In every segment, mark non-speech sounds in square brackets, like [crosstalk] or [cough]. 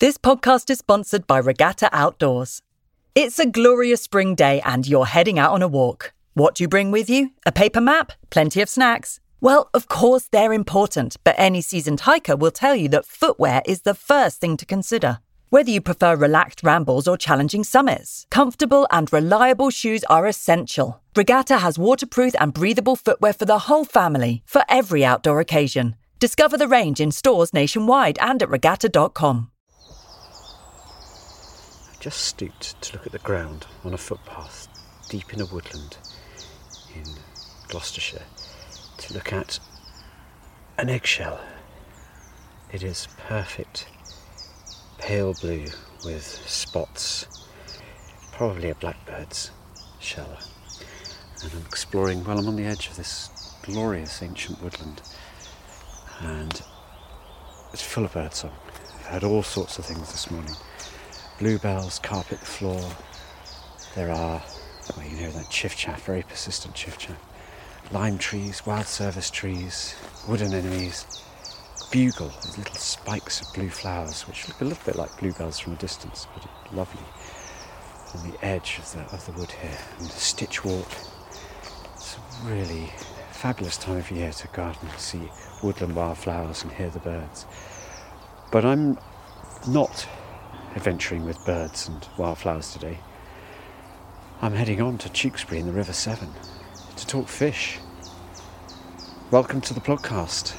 This podcast is sponsored by Regatta Outdoors. It's a glorious spring day and you're heading out on a walk. What do you bring with you? A paper map? Plenty of snacks? Well, of course they're important, but any seasoned hiker will tell you that footwear is the first thing to consider. Whether you prefer relaxed rambles or challenging summits, comfortable and reliable shoes are essential. Regatta has waterproof and breathable footwear for the whole family, for every outdoor occasion. Discover the range in stores nationwide and at regatta.com. Just stooped to look at the ground on a footpath deep in a woodland in Gloucestershire to look at an eggshell. It is perfect pale blue with spots, probably a blackbird's shell. And I'm exploring, well, I'm on the edge of this glorious ancient woodland and it's full of birdsong. I've heard all sorts of things this morning. Bluebells carpet the floor. There are, well, you hear that chiffchaff, very persistent chiffchaff. Lime trees, wild service trees, wood anemones, bugle, these little spikes of blue flowers, which look a little bit like bluebells from a distance, but lovely. On the edge of the, of the wood here, and the stitchwort. It's a really fabulous time of year to garden and see woodland wildflowers and hear the birds. But I'm not adventuring with birds and wildflowers today. I'm heading on to Tewkesbury in the River Severn to talk fish. Welcome to the podcast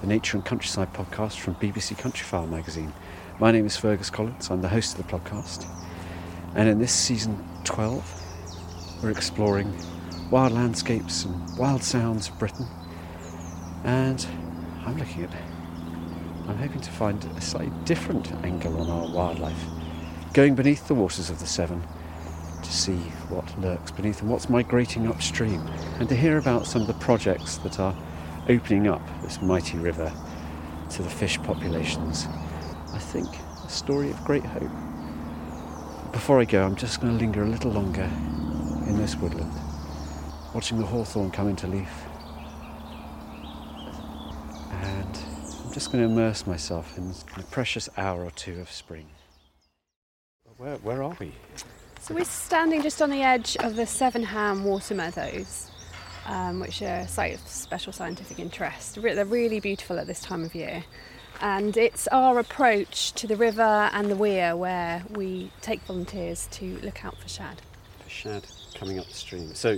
the Nature and Countryside podcast from BBC Countryfile magazine. My name is Fergus Collins, I'm the host of the podcast. And in this season 12, we're exploring wild landscapes and wild sounds of Britain. And I'm looking at, I'm hoping to find a slightly different angle on our wildlife, going beneath the waters of the Severn to see what lurks beneath and what's migrating upstream, and to hear about some of the projects that are opening up this mighty river to the fish populations. I think a story of great hope. Before I go, I'm just going to linger a little longer in this woodland, watching the hawthorn come into leaf. And I'm just going to immerse myself in a precious hour or two of spring. Where, where are we? So we're standing just on the edge of the Severn Ham water meadows um, which are a site of special scientific interest. They're really beautiful at this time of year. And it's our approach to the river and the weir where we take volunteers to look out for shad. For shad coming up the stream. So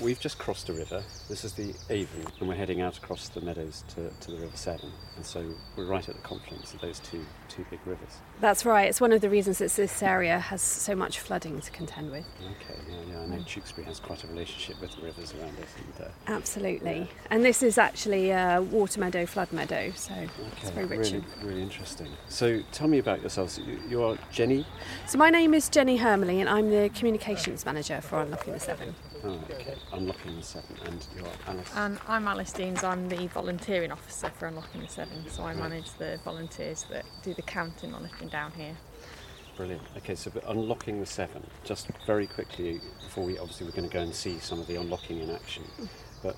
We've just crossed a river. This is the Avon, and we're heading out across the meadows to, to the River Severn. And so we're right at the confluence of those two two big rivers. That's right. It's one of the reasons that this area has so much flooding to contend with. Okay, yeah, yeah. I know mm. Tewkesbury has quite a relationship with the rivers around it. And, uh, Absolutely. Yeah. And this is actually a water meadow, flood meadow, so okay, it's very rich. Really, really interesting. So tell me about yourselves. You, you are Jenny? So my name is Jenny Hermolle, and I'm the communications manager for Unlocking the Severn. Oh, okay. Unlocking the Severn. And you're Alice? And I'm Alice Deans. I'm the volunteering officer for Unlocking the Severn. So I right. manage the volunteers that do the counting on lifting down here. Brilliant. Okay, so unlocking the Severn. just very quickly before we obviously we're going to go and see some of the unlocking in action. But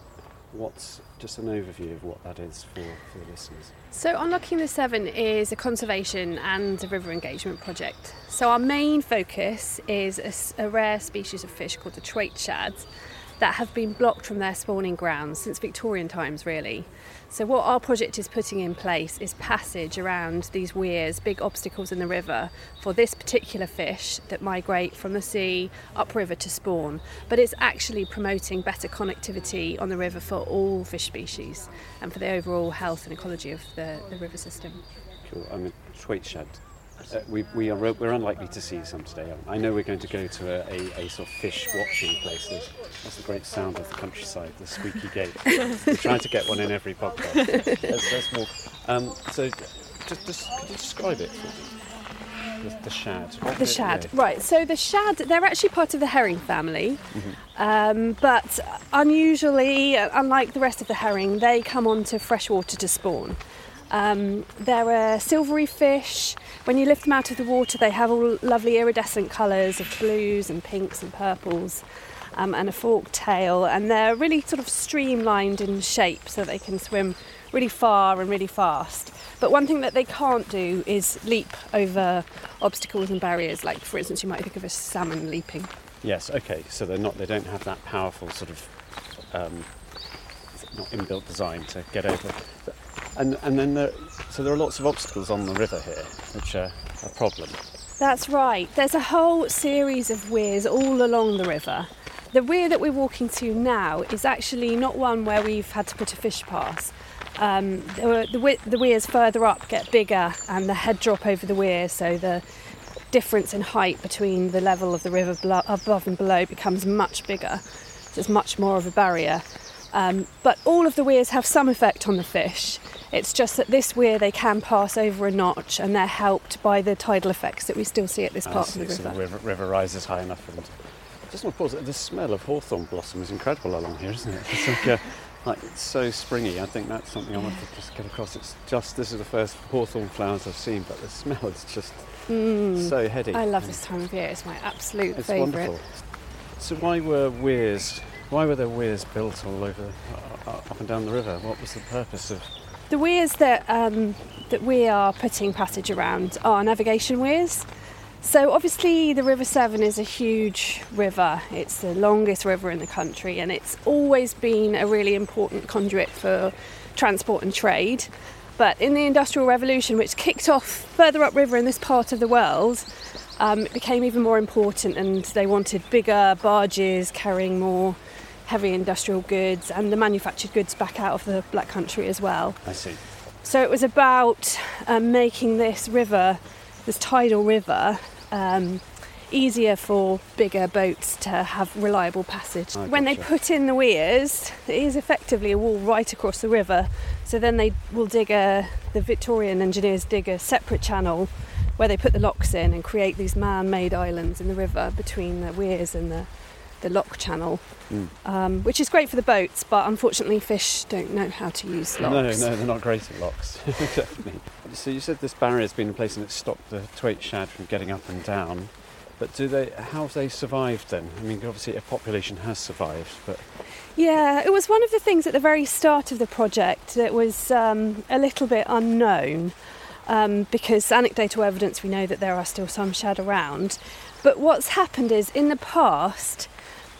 what's just an overview of what that is for, for the listeners? So, Unlocking the Severn is a conservation and a river engagement project. So, our main focus is a, a rare species of fish called the twaite shads that have been blocked from their spawning grounds since Victorian times, really. So, what our project is putting in place is passage around these weirs, big obstacles in the river, for this particular fish that migrate from the sea upriver to spawn. But it's actually promoting better connectivity on the river for all fish species and for the overall health and ecology of the, the river system. Cool. I'm a twaite shad uh, we, we are we're unlikely to see some today. I know we're going to go to a, a, a sort of fish watching place. There's, that's the great sound of the countryside, the squeaky gate. [laughs] we're trying to get one in every podcast. Let's, let's. Um, so, just, just could you describe it? for The, the shad. What the shad, right. So the shad, they're actually part of the herring family, mm-hmm. um, but unusually, unlike the rest of the herring, they come onto fresh water to spawn. Um, they're a silvery fish. When you lift them out of the water, they have all lovely iridescent colours of blues and pinks and purples. Um, and a forked tail, and they're really sort of streamlined in shape so they can swim really far and really fast. But one thing that they can't do is leap over obstacles and barriers. Like, for instance, you might think of a salmon leaping. Yes. Okay. So they're not. They don't have that powerful sort of um, not inbuilt design to get over. And and then there, so there are lots of obstacles on the river here, which are a problem. That's right. There's a whole series of weirs all along the river. The weir that we're walking to now is actually not one where we've had to put a fish pass. Um, the, the, the weirs further up get bigger and the head drop over the weir, so the difference in height between the level of the river above and below becomes much bigger. So it's much more of a barrier. Um, but all of the weirs have some effect on the fish. It's just that this weir they can pass over a notch and they're helped by the tidal effects that we still see at this part see, of the so river. the river, river rises high enough. And just want to pause. The smell of hawthorn blossom is incredible along here, isn't it? It's like, a, like it's so springy. I think that's something I want to just get across. It's just this is the first hawthorn flowers I've seen, but the smell is just so heady. Mm. I love this time of year. It's my absolute It's favourite. wonderful. So why were weirs? Why were there weirs built all over, uh, up and down the river? What was the purpose of? The weirs that um, that we are putting passage around are navigation weirs. So obviously the River Severn is a huge river. It's the longest river in the country, and it's always been a really important conduit for transport and trade. But in the Industrial Revolution, which kicked off further upriver in this part of the world, um, it became even more important, and they wanted bigger barges carrying more heavy industrial goods and the manufactured goods back out of the Black Country as well. I see. So it was about um, making this river, this tidal river, um, easier for bigger boats to have reliable passage. I when they put in the weirs, it is effectively a wall right across the river. So then they will dig a, the Victorian engineers dig a separate channel where they put the locks in and create these man-made islands in the river between the weirs and the, the lock channel, Mm. um, which is great for the boats, but unfortunately fish don't know how to use locks. No, no, they're not great at locks. [laughs] Definitely. So you said this barrier's been in place and it's stopped the twaite shad from getting up and down. But do they? How have they survived then? I mean, obviously a population has survived, but Yeah, it was one of the things at the very start of the project that was um, a little bit unknown um, because anecdotal evidence we know that there are still some shad around. But what's happened is in the past,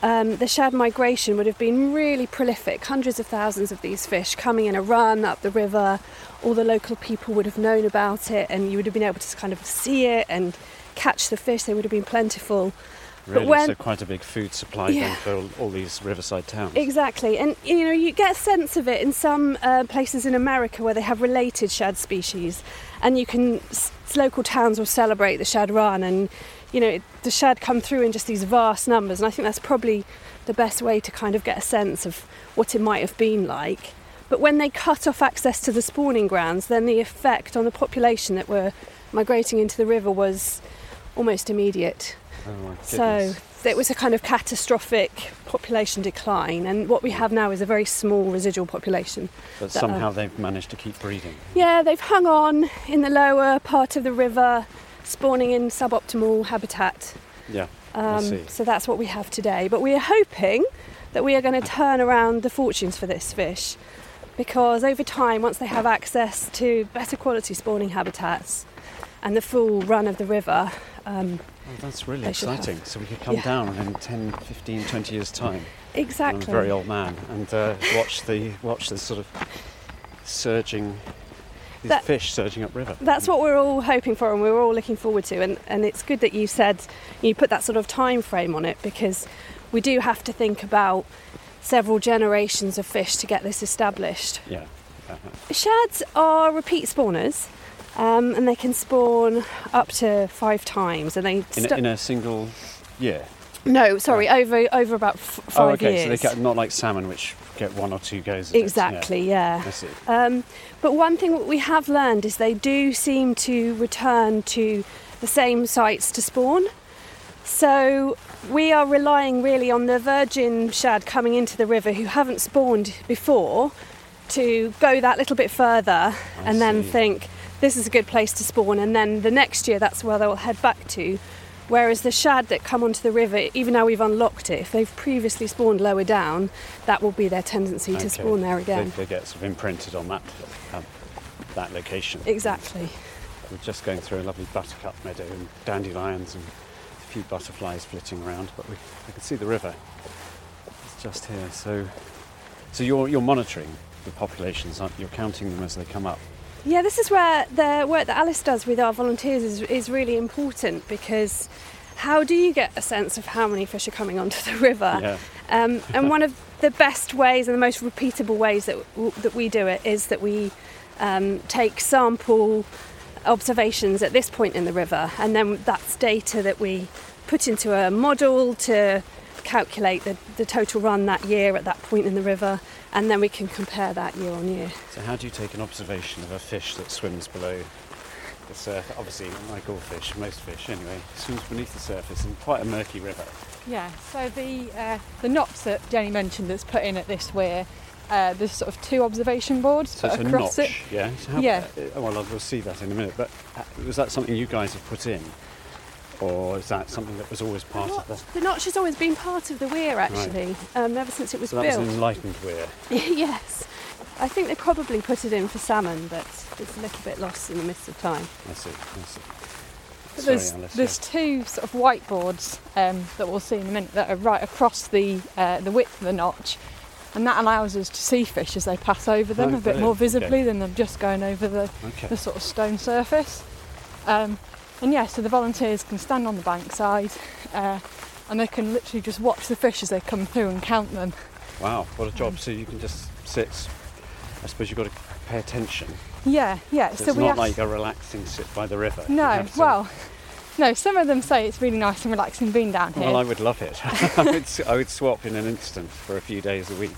um, the shad migration would have been really prolific, hundreds of thousands of these fish coming in a run up the river. All the local people would have known about it, and you would have been able to kind of see it and catch the fish. They would have been plentiful. really, when- so quite a big food supply Yeah. then for all, all these riverside towns. Exactly, and you know you get a sense of it in some uh, places in America where they have related shad species, and you can s- local towns will celebrate the shad run, and you know the shad come through in just these vast numbers, and I think that's probably the best way to kind of get a sense of what it might have been like. But when they cut off access to the spawning grounds, then the effect on the population that were migrating into the river was almost immediate. Oh So it was a kind of catastrophic population decline, and what we have now is a very small residual population. but somehow um, they've managed to keep breeding. Yeah, they've hung on in the lower part of the river, spawning in suboptimal habitat. Yeah. Um, so that's what we have today. But we are hoping that we are going to turn around the fortunes for this fish because over time, once they have access to better quality spawning habitats and the full run of the river, um, Oh, that's really exciting. So we could come Yeah. down in 10, 15, 20 years' time. exactly. I'm a very old man and uh, watch the watch this sort of surging these That- fish surging upriver. That's what we're all hoping for and we're all looking forward to. And, and it's good that you said you put that sort of time frame on it because we do have to think about several generations of fish to get this established. Yeah. uh, Shads are repeat spawners um, and they can spawn up to five times. And they in, a, in a single year. No, sorry, over over about f- five oh, okay. years. So they get not like salmon, which get one or two goes. it, yeah. exactly, yeah. I see. Um, but one thing we have learned is they do seem to return to the same sites to spawn. So we are relying really on the virgin shad coming into the river who haven't spawned before to go that little bit further and then think this is a good place to spawn and then the next year that's where they'll head back to. Whereas the shad that come onto the river, even now we've unlocked it, if they've previously spawned lower down, that will be their tendency to spawn there again. They, they get sort of imprinted on that. Um, that location. Exactly. We're just going through a lovely buttercup meadow and dandelions and a few butterflies flitting around, but we, we can see the river. It's just here. So, so you're, you're monitoring the populations, aren't you? You're counting them as they come up. Yeah, this is where the work that Alice does with our volunteers is, is really important because how do you get a sense of how many fish are coming onto the river? Yeah. Um, and one of the best ways and the most repeatable ways that, w- that we do it is that we um, take sample observations at this point in the river, and then that's data that we put into a model to calculate the, the total run that year at that point in the river, and then we can compare that year on year. So how do you take an observation of a fish that swims below the surface? Obviously, like all fish, most fish anyway, swims beneath the surface in quite a murky river. Yeah, so the uh, the knots that Jenny mentioned that's put in at this weir, uh, there's sort of two observation boards So put it's a across notch, it. yeah. So how, Yeah. uh, well, we'll see that in a minute. But uh, was that something you guys have put in, or is that something that was always part of the? The notch has always been part of the weir, actually, um, ever since it was So that was built. an enlightened weir. [laughs] yes, I think they probably put it in for salmon, but it's a little bit lost in the midst of time. I see. I see. Sorry, there's Alice, there's two sort of whiteboards um, that we'll see in a minute that are right across the uh, the width of the notch, and that allows us to see fish as they pass over them Oh, a bit brilliant. more Okay. visibly than them just going over the. Okay. the sort of stone surface. Um, and yeah, so the volunteers can stand on the bankside uh, and they can literally just watch the fish as they come through and count them. Wow, what a job! So you can just sit. I suppose you've got to pay attention. Yeah, yeah. So, So, it's we not like a relaxing sit by the river. No, well, no. Some of them say it's really nice and relaxing being down here, Well, I would love it. [laughs] I, would, I would swap in an instant for a few days a week.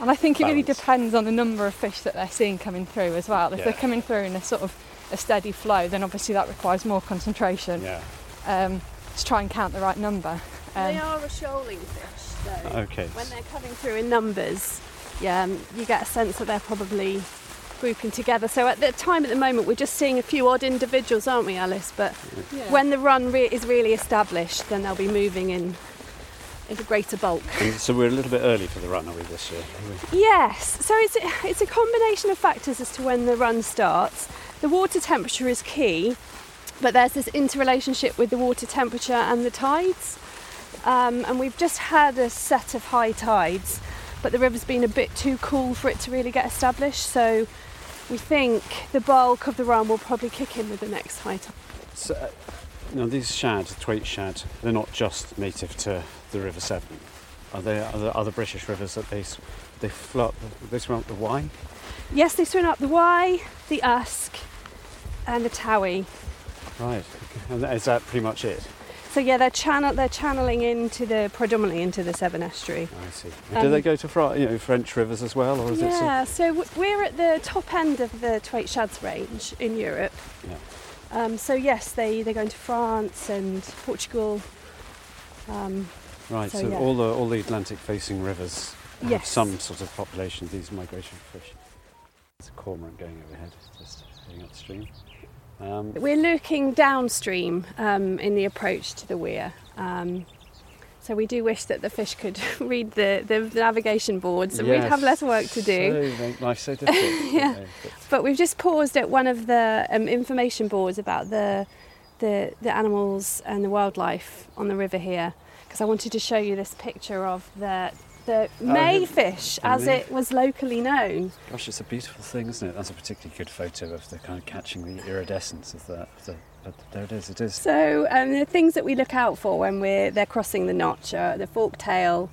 and I think it really depends on the number of fish that they're seeing coming through as well. If Yeah. they're coming through in a sort of a steady flow, then obviously that requires more concentration Yeah. um, to try and count the right number. they Um, are a shoaling fish, though. Okay. When they're coming through in numbers, yeah, um, you get a sense that they're probably grouping together. So at the time, at the moment, we're just seeing a few odd individuals, aren't we, Alice? But yeah. when the run re- is really established, then they'll be moving in in a greater bulk. And so we're a little bit early for the run, are we, this year? Are we? Yes, so it's it's a combination of factors as to when the run starts. The water temperature is key, but there's this interrelationship with the water temperature and the tides. Um, and we've just had a set of high tides, but the river's been a bit too cool for it to really get established. So we think the bulk of the run will probably kick in with the next high tide. So, uh, now these shad, twaite shad, they're not just native to the River Severn. Are there other, other British rivers that they they flow up, they swim up the Wye? Yes, they swim up the Wye, the Usk, and the Towy. Right. And is that pretty much it? So yeah, they're channel they're channeling into the predominantly into the Severn estuary. I see. Do Um, they go to Fr- you know, French rivers as well, or is it? Some, Yeah, so w- we're at the top end of the twaite shads range in Europe. Yeah. Um, so yes, they they go into France and Portugal. Um, right. so, So, yeah. all the all the Atlantic-facing rivers have Yes. some sort of population of these migration fish. There's a cormorant going overhead, just upstream. Um, we're looking downstream um, in the approach to the weir. Um, so we do wish that the fish could [laughs] read the, the navigation boards and we'd have less work to do. So make life so difficult. [laughs] Yeah. they? But- But we've just paused at one of the um, information boards about the, the the animals and the wildlife on the river here, because I wanted to show you this picture of the the mayfish the as it was locally known. Gosh, it's a beautiful thing, isn't it? That's a particularly good photo of the kind of catching the iridescence of the. Of the but there it is. It is. So um, the things that we look out for when we're they're crossing the notch are the fork tail.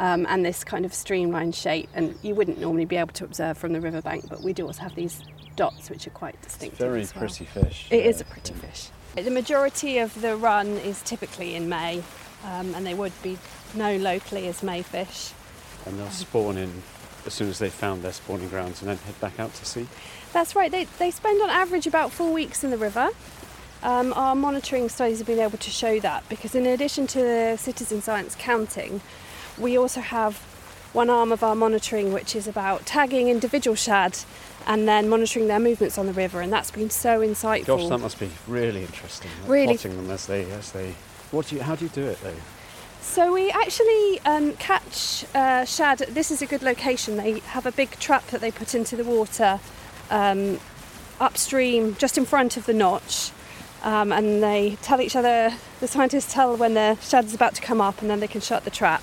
Um, and this kind of streamlined shape, and you wouldn't normally be able to observe from the riverbank, but we do also have these dots which are quite It's very well. pretty fish. It is yeah, a pretty yeah. fish. The majority of the run is typically in May, um, and they would be known locally as mayfish. And they'll spawn in as soon as they've found their spawning grounds and then head back out to sea. That's right, they, they spend on average about four weeks in the river. Um, our monitoring studies have been able to show that because, in addition to the citizen science counting, we also have one arm of our monitoring which is about tagging individual shad and then monitoring their movements on the river, and that's been so insightful. Gosh, that must be really interesting. like Really. Plotting them as they as they. What do you? How do you do it though? So we actually um, catch uh, shad. This is a good location. They have a big trap that they put into the water um, upstream, just in front of the notch, um, and they tell each other. The scientists tell when the shad is about to come up, and then they can shut the trap.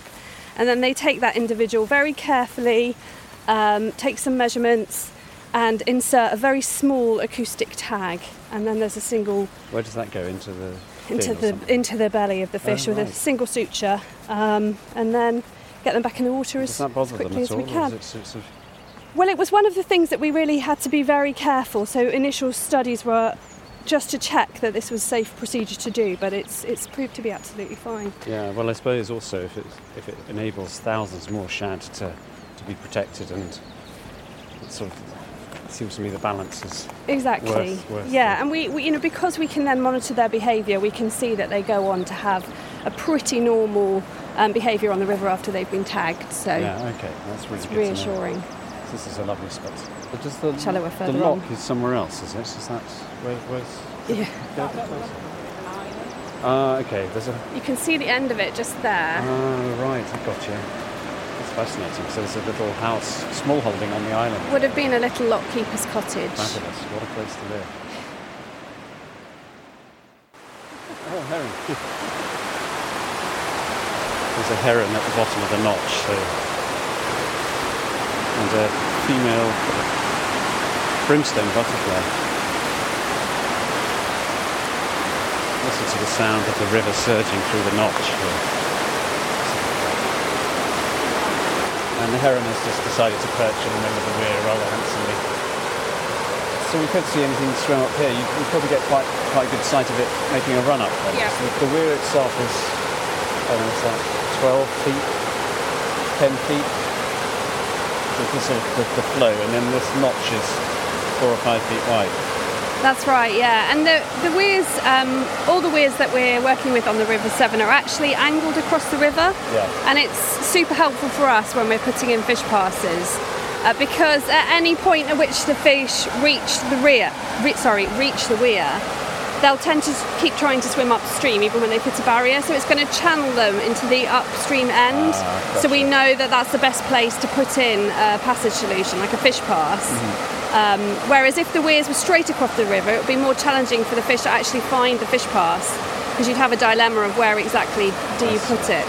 And then they take that individual very carefully, um, take some measurements, and insert a very small acoustic tag. And then there's a single Where does that go into the into the into the belly of the fish Oh, with a single suture, um, and then get them back in the water as, Does as quickly as we all? Or can. it Well, it was one of the things that we really had to be very careful. So initial studies were just to check that this was a safe procedure to do, but it's it's proved to be absolutely fine. Yeah, well, I suppose also if it if it enables thousands more shad to, to be protected, and sort of seems to me the balance is Exactly. Worth- worth yeah, the- and we, we you know because we can then monitor their behaviour, we can see that they go on to have a pretty normal um, behaviour on the river after they've been tagged. So yeah okay. That's really it's good reassuring. This is a lovely spot. But does the Shallower the further lock on. is somewhere else? Is it? Is that where? Where's Yeah. go a bit closer? Ah, okay. There's a You can see the end of it just there. Ah, right, I got you. Fascinating. So there's a little house, small holding on the island. Would have been a little lockkeeper's cottage. Fabulous. What a place to live. Oh, heron. There's a heron at the bottom of the notch, so. And a female brimstone butterfly. Listen to the sound of the river surging through the notch. And the heron has just decided to perch in the middle of the weir rather handsomely. So we could see anything swim up here. You, you probably get quite quite a good sight of it making a run up. Then. Yeah. So the, the weir itself is, I don't know, it's like 12 feet, 10 feet. So it's the sort of the, the flow, and then this notch is four or five feet wide. That's right, yeah. And the, the weirs, um, all the weirs that we're working with on the River Severn are actually angled across the river. Yeah. And it's super helpful for us when we're putting in fish passes. Uh, because at any point at which the fish reach the rear, re- sorry, reach the weir, they'll tend to keep trying to swim upstream even when they put a barrier. So it's going to channel them into the upstream end. Ah, So we know that that's the best place to put in a passage solution, like a fish pass. Um, whereas if the weirs were straight across the river, it would be more challenging for the fish to actually find the fish pass because you'd have a dilemma of where exactly do you put it.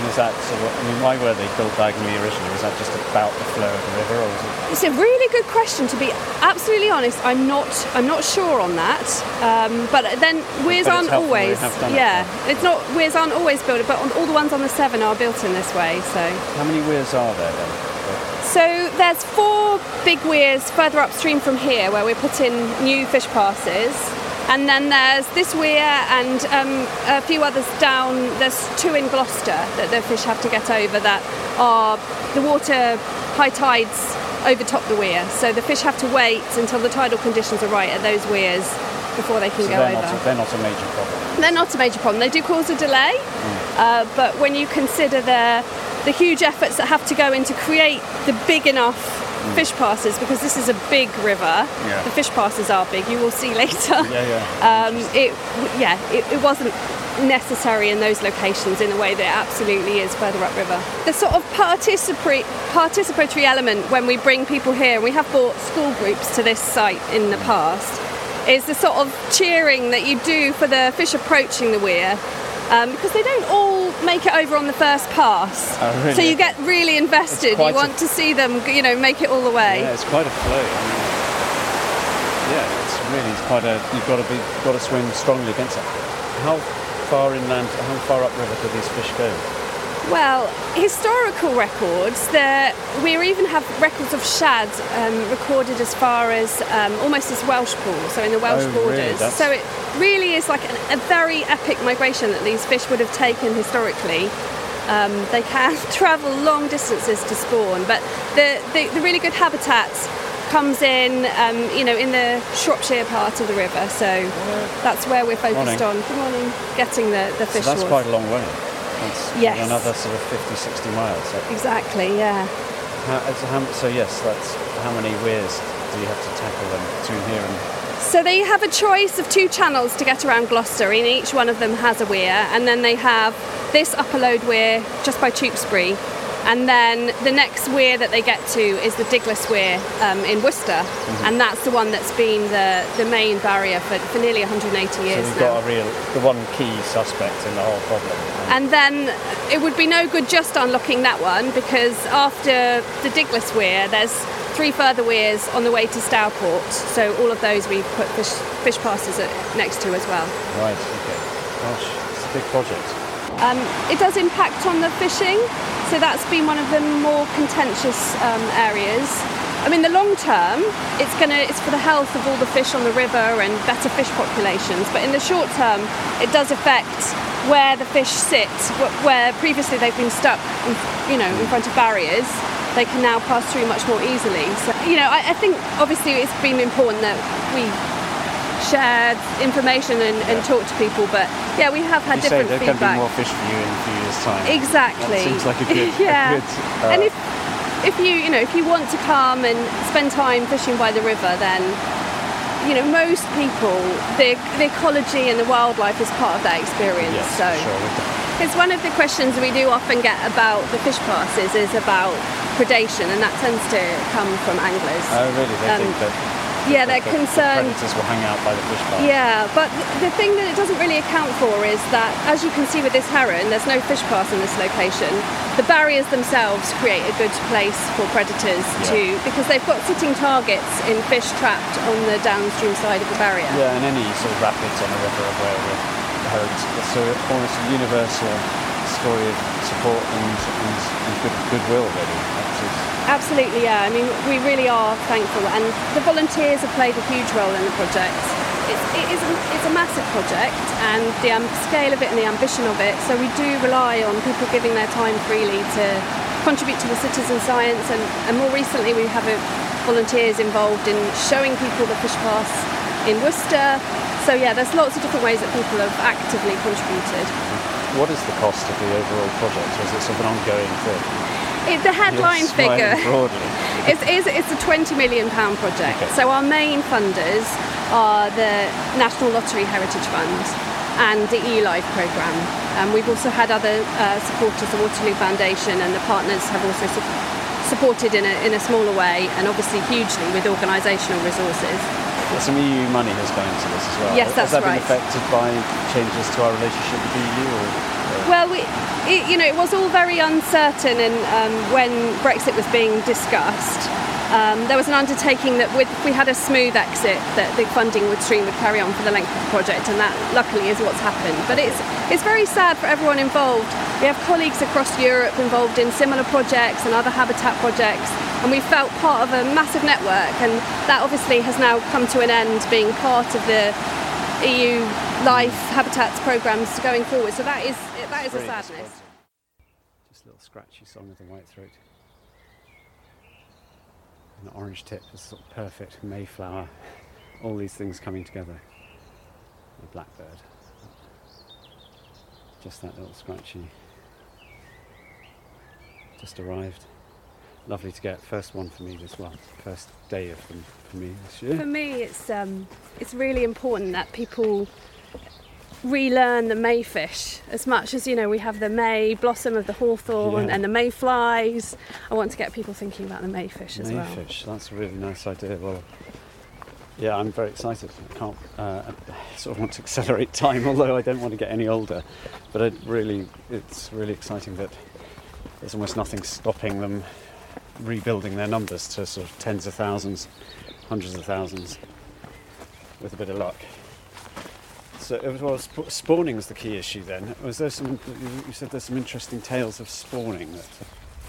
And is that sort of, I mean, why were they built diagonally originally? Was that just about the flow of the river, or was it? It's a really good question. To be absolutely honest, I'm not. I'm not sure on that. Um, but then weirs But aren't always. done it, yeah, it's not. Weirs aren't always built, but on, all the ones on the Severn are built in this way. So. How many weirs are there then? So there's four big weirs further upstream from here where we're putting new fish passes. And then there's this weir and um, a few others down. There's two in Gloucester that the fish have to get over that are the water high tides overtop the weir. So the fish have to wait until the tidal conditions are right at those weirs before they can So go they're over. not, a, they're not a major problem. They're not a major problem. They do cause a delay, uh, but when you consider the the huge efforts that have to go into create the big enough fish passes, because this is a big river, Yeah. the fish passes are big. You will see [laughs] later. Yeah, yeah. Um, it yeah, it, it wasn't necessary in those locations in the way that it absolutely is further upriver. The sort of participatory participatory element when we bring people here, and we have brought school groups to this site in the past, is the sort of cheering that you do for the fish approaching the weir. Um, because they don't all make it over on the first pass, Oh, really? so you get really invested. You a- want to see them, you know, make it all the way. Yeah, it's quite a flow. I mean, yeah, it's really it's quite a. You've got to be got to swim strongly against it. How far inland? How far upriver do these fish go? Well, historical records, there we even have records of shad um, recorded as far as um, almost as Welsh pools, so in the Welsh Oh, borders. That's- So it really is like an, a very epic migration that these fish would have taken historically. Um, they can [laughs] travel long distances to spawn, but the, the, the really good habitat comes in, um, you know, in the Shropshire part of the river. So that's where we're focused Morning. on. Good morning. Getting the, the So fish that's towards- quite a long way. That's Yes. another sort of 50, 60 miles. Exactly, yeah. how, so how- so yes, that's how many weirs do you have to tackle then between here and? So they have a choice of two channels to get around Gloucester, and each one of them has a weir, and then they have this Upper Lode weir just by Tewkesbury, And then the next weir that they get to is the Diglis Weir um, in Worcester, Mm-hmm. and that's the one that's been the, the main barrier for, for nearly 180 years. So we've now. got a real, the one key suspect in the whole problem. And then it would be no good just unlocking that one because after the Diglis Weir, there's three further weirs on the way to Stourport. So all of those we put fish, fish passes at, next to as well. Right, okay. Gosh, it's a big project. Um, it does impact on the fishing, so that's been one of the more contentious um, areas. I mean, the long term, it's gonna it's for the health of all the fish on the river and better fish populations. But in the short term, it does affect where the fish sit, where previously they've been stuck, in, you know, in front of barriers. They can now pass through much more easily. So, you know, I, I think obviously it's been important that we shared information and, and talked to people. But yeah, we have had you say different there can be more fish for you in a few years' time. Exactly. That seems like a good, [laughs] yeah. a good uh, and if if you you know if you want to come and spend time fishing by the river, then you know most people the the ecology and the wildlife is part of that experience. yes, so sure. it's one of the questions we do often get about the fish passes is about predation, and that tends to come from anglers. Oh, really? They Um, think that yeah, they're the- the concerned. predators will hang out by the fish. Yeah, but the thing that it doesn't really account for is that, as you can see with this heron, there's no fish pass in this location. The barriers themselves create a good place for predators to, because they've got sitting targets in fish trapped on the downstream side of the barrier. Yeah, and any sort of rapids on the river are where the herons. It's almost a universal story of support and, and, and good, goodwill, really. Absolutely, yeah. I mean, we really are thankful, and the volunteers have played a huge role in the project. It's, it is a, it's a massive project, and the um, scale of it and the ambition of it. So we do rely on people giving their time freely to contribute to the citizen science, and, and more recently we have uh volunteers involved in showing people the fish pass in Worcester. So yeah, there's lots of different ways that people have actively contributed. What is the cost of the overall project, or is it sort of an ongoing thing? It, a headline figure. [laughs] It's, it's, it's a £20 million project. Okay. So our main funders are the National Lottery Heritage Fund and the eLife programme. Um, we've also had other uh, supporters, the Waterloo Foundation and the partners have also su- supported in a, in a smaller way and obviously hugely with organisational resources. But some EU money has gone into this as well. Yes, that's right. Has that right. been affected by changes to our relationship with the EU? Or, Well, we, it, you know, it was all very uncertain, and um, when Brexit was being discussed, um, there was an undertaking that with, if we had a smooth exit, that the funding would stream would carry on for the length of the project, and that luckily is what's happened. But it's it's very sad for everyone involved. We have colleagues across Europe involved in similar projects and other habitat projects, and we felt part of a massive network, and that obviously has now come to an end, being part of the EU Life Habitats programs going forward. So that is that is a sadness. Just a little scratchy song of the white throat. And the orange tip is sort of perfect. Mayflower. All these things coming together. The blackbird. Just that little scratchy. Just arrived. Lovely to get. First one for me this well. First day of them for me this year. For me, it's um, it's really important that people relearn the mayfish as much as you know we have the may blossom of the hawthorn Yeah. and the mayflies. I want to get people thinking about the mayfish as well. Mayfish. That's a really nice idea. Well, yeah, I'm very excited. I can't uh, I sort of want to accelerate time, [laughs] although I don't want to get any older. But it really, it's really exciting that there's almost nothing stopping them rebuilding their numbers to sort of tens of thousands, hundreds of thousands, with a bit of luck. So, it was, well, sp- spawning is the key issue then. Was there some? you- You said there's some interesting tales of spawning. That,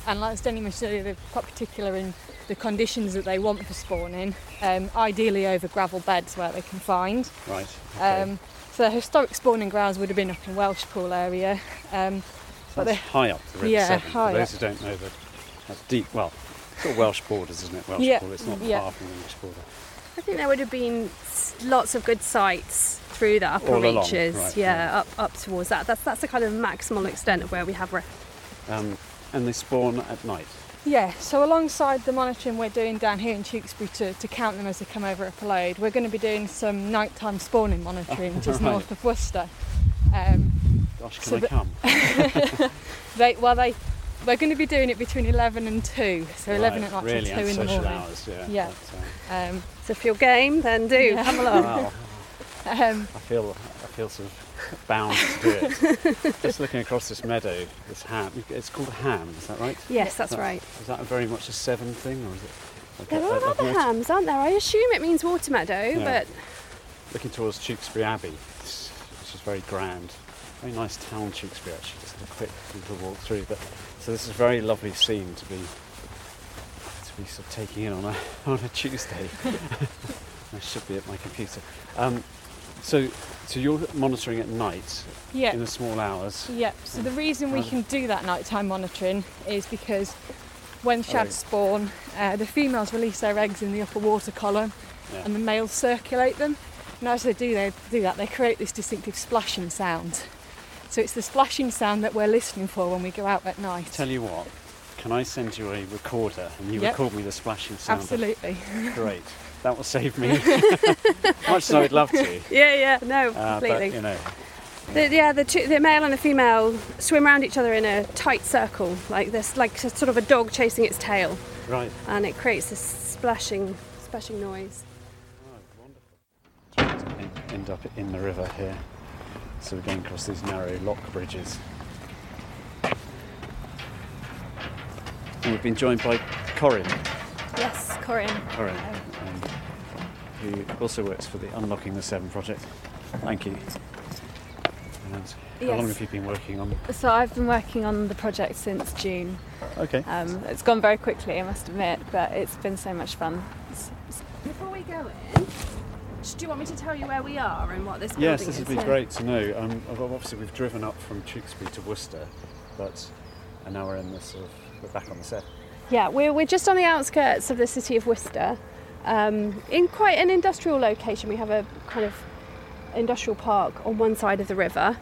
And like as Denny mentioned earlier, they're quite particular in the conditions that they want for spawning, um, ideally over gravel beds where they can find. right. okay. Um, so the historic spawning grounds would have been up in Welshpool area. Um, but That's they- high up the River Yeah, Severn. high For those up. who don't know that, that's deep. Well, it's got Welsh borders, isn't it? Welsh Yeah, Pool. It's not yeah. far from the English border. I think there would have been lots of good sites through the upper All along, reaches. right, yeah, up up towards that. That's that's the kind of maximal extent of where we have. Re- Um, and they spawn at night. yeah, so alongside the monitoring we're doing down here in Tewkesbury to, to count them as they come over Upper Lode, we're going to be doing some nighttime spawning monitoring [laughs] just Right. north of Worcester. Um, Gosh, can So I the- come? [laughs] they well they we're going to be doing it between 11 and 2, so 11 at night really till 2 in the unsocial morning. hours, yeah. Yeah. But, Um, So if you're game, then do Yeah. come uh, along. wow, um, I feel I feel sort of bound to do it. [laughs] Just looking across this meadow, this ham. It's called a ham, is that right? Yes, that's Is that- right. Is that very much a Severn thing, or is it? like There a- are a- a other water- hams, aren't there? I assume it means water meadow, Yeah. but Looking towards Tewkesbury Abbey, which is very grand. Very nice town, Tewkesbury. Actually, just a quick little walk through. But so this is a very lovely scene to be to be sort of taking in on a [laughs] on a Tuesday. [laughs] I should be at my computer. Um, so, so you're monitoring at night yeah. in the small hours. Yep. So the reason we can do that nighttime monitoring is because when shads spawn, uh, the females release their eggs in the upper water column, Yeah. and the males circulate them. And as they do, they do that. They create this distinctive splashing sound. So it's the splashing sound that we're listening for when we go out at night. Tell you what, can I send you a recorder and you Yep. record me the splashing sound? Absolutely. [laughs] Great. That will save me. [laughs] Much as I would love to. yeah, yeah, no, Uh, completely. but you know, The, yeah, the, two, the male and the female swim around each other in a tight circle, like this, like a, sort of a dog chasing its tail, right. and it creates this splashing, splashing noise. To en- end up in the river here. So we're going across these narrow lock bridges. And we've been joined by Corin. Yes, Corinne. Corin, um, who also works for the Unlocking the Severn project. Thank you. And how long have you been working on? So I've been working on the project since June. Okay. Um, it's gone very quickly, I must admit, but it's been so much fun. It's- Before we go in, do you want me to tell you where we are and what this building Yes, this would be Yeah. great to know. Um, obviously, we've driven up from Tewkesbury to Worcester, but and now we're in the sort of we're back on the set. Yeah, we're, we're just on the outskirts of the city of Worcester, um, in quite an industrial location. We have a kind of industrial park on one side of the river,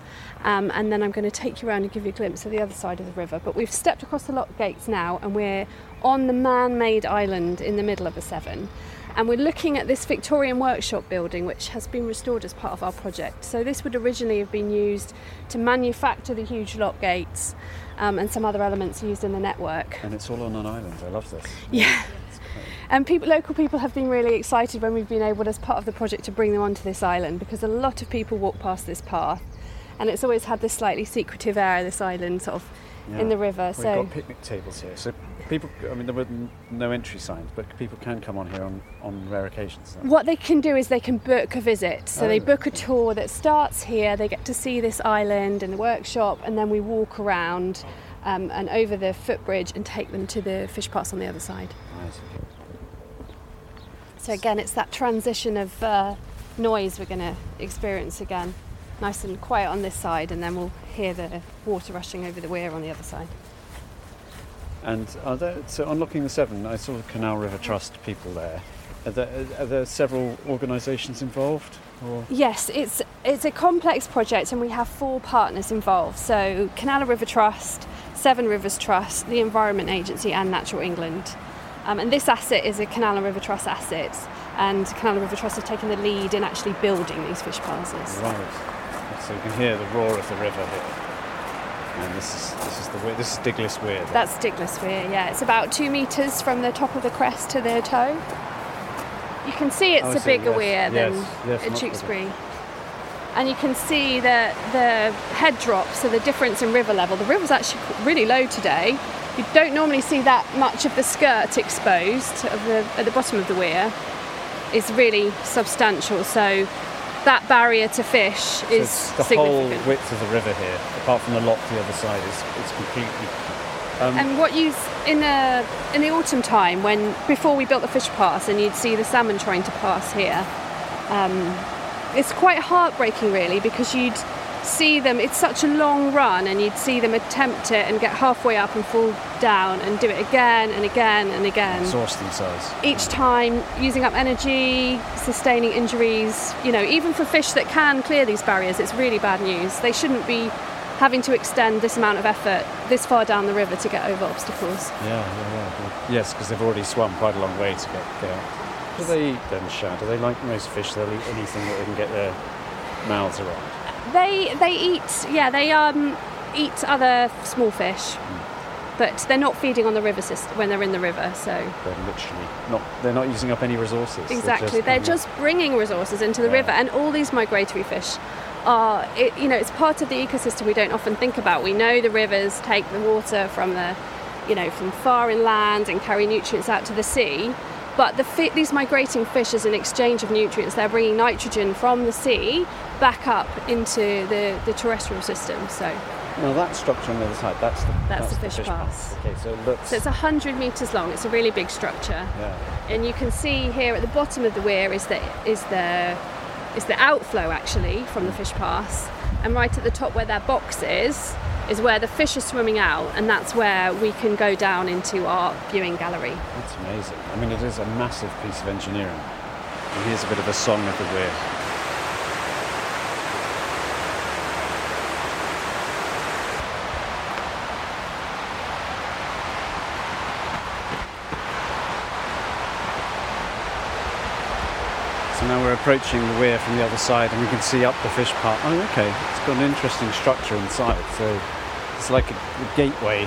um, and then I'm going to take you around and give you a glimpse of the other side of the river. But we've stepped across the lock gates now, and we're on the man-made island in the middle of the Severn. And we're looking at this Victorian workshop building, which has been restored as part of our project. So, this would originally have been used to manufacture the huge lock gates um, and some other elements used in the network. And it's all on an island. I love this. Yeah. And people, local people have been really excited when we've been able, as part of the project, to bring them onto this island because a lot of people walk past this path, and it's always had this slightly secretive air, this island sort of Yeah. in the river. We've so got picnic tables here, so people. I mean, there were no entry signs, but people can come on here on, on rare occasions. what they can do is they can book a visit. So they Oh. book a tour that starts here. They get to see this island and the workshop, and then we walk around um, and over the footbridge and take them to the fish pass on the other side. Right. So again, it's that transition of uh, noise we're going to experience again. Nice and quiet on this side, and then we'll hear the water rushing over the weir on the other side. And are there, so unlocking the Severn, I saw the Canal River Trust people there. Are there, are there several organisations involved? Or Yes, it's it's a complex project, and we have four partners involved. So Canal River Trust, Severn Rivers Trust, the Environment Agency, and Natural England. Um, and this asset is a Canal and River Trust asset, and Canal and River Trust have taken the lead in actually building these fish passes. right. So you can hear the roar of the river here. And this is this is the weir- this is Diglis Weir. That's Diglis Weir, yeah. It's about two metres from the top of the crest to the toe. You can see it's Oh, a see, bigger yes, weir than yes, yes, Tewkesbury. And you can see the, the head drop, so the difference in river level. The river's actually really low today. You don't normally see that much of the skirt exposed of the, at the bottom of the weir. It's really substantial, so that barrier to fish So is the whole width of the river here, apart from the lock the other side, is it's completely. Um, And what you in the in the autumn time, when before we built the fish pass, and you'd see the salmon trying to pass here, um, it's quite heartbreaking, really, because you'd see them. It's such a long run, and you'd see them attempt it and get halfway up and fall down, and do it again and again and again. exhaust themselves. Each time using up energy, sustaining injuries. You know, even for fish that can clear these barriers, it's really bad news. They shouldn't be having to extend this amount of effort this far down the river to get over obstacles. Yeah, yeah, yeah. Yes, because they've already swum quite a long way to get there. Do they eat then, shad? Do they like most fish? They'll eat anything that they can get their mouths around. They they eat yeah they um eat other small fish. but they're not feeding on the river system when they're in the river. So They're literally not. They're not using up any resources. They're exactly, they're just bringing resources into the Yeah. river, and all these migratory fish are, it, you know, it's part of the ecosystem we don't often think about. We know the rivers take the water from the, you know, from far inland and carry nutrients out to the sea. But the fi- these migrating fish, as an exchange of nutrients, they're bringing nitrogen from the sea back up into the, the terrestrial system. So, No, that structure on the other side. That's the. That's the fish pass. Okay, so it looks. so it's 100 metres long. It's a really big structure. yeah. and you can see here at the bottom of the weir is the is the is the outflow actually from the fish pass and right at the top where that box is is where the fish are swimming out and that's where we can go down into our viewing gallery That's amazing. I mean, it is a massive piece of engineering. And here's a bit of a song of the weir. So now we're approaching the weir from the other side and we can see up the fish part. Oh, okay. It's got an interesting structure inside. So it's like a, a gateway,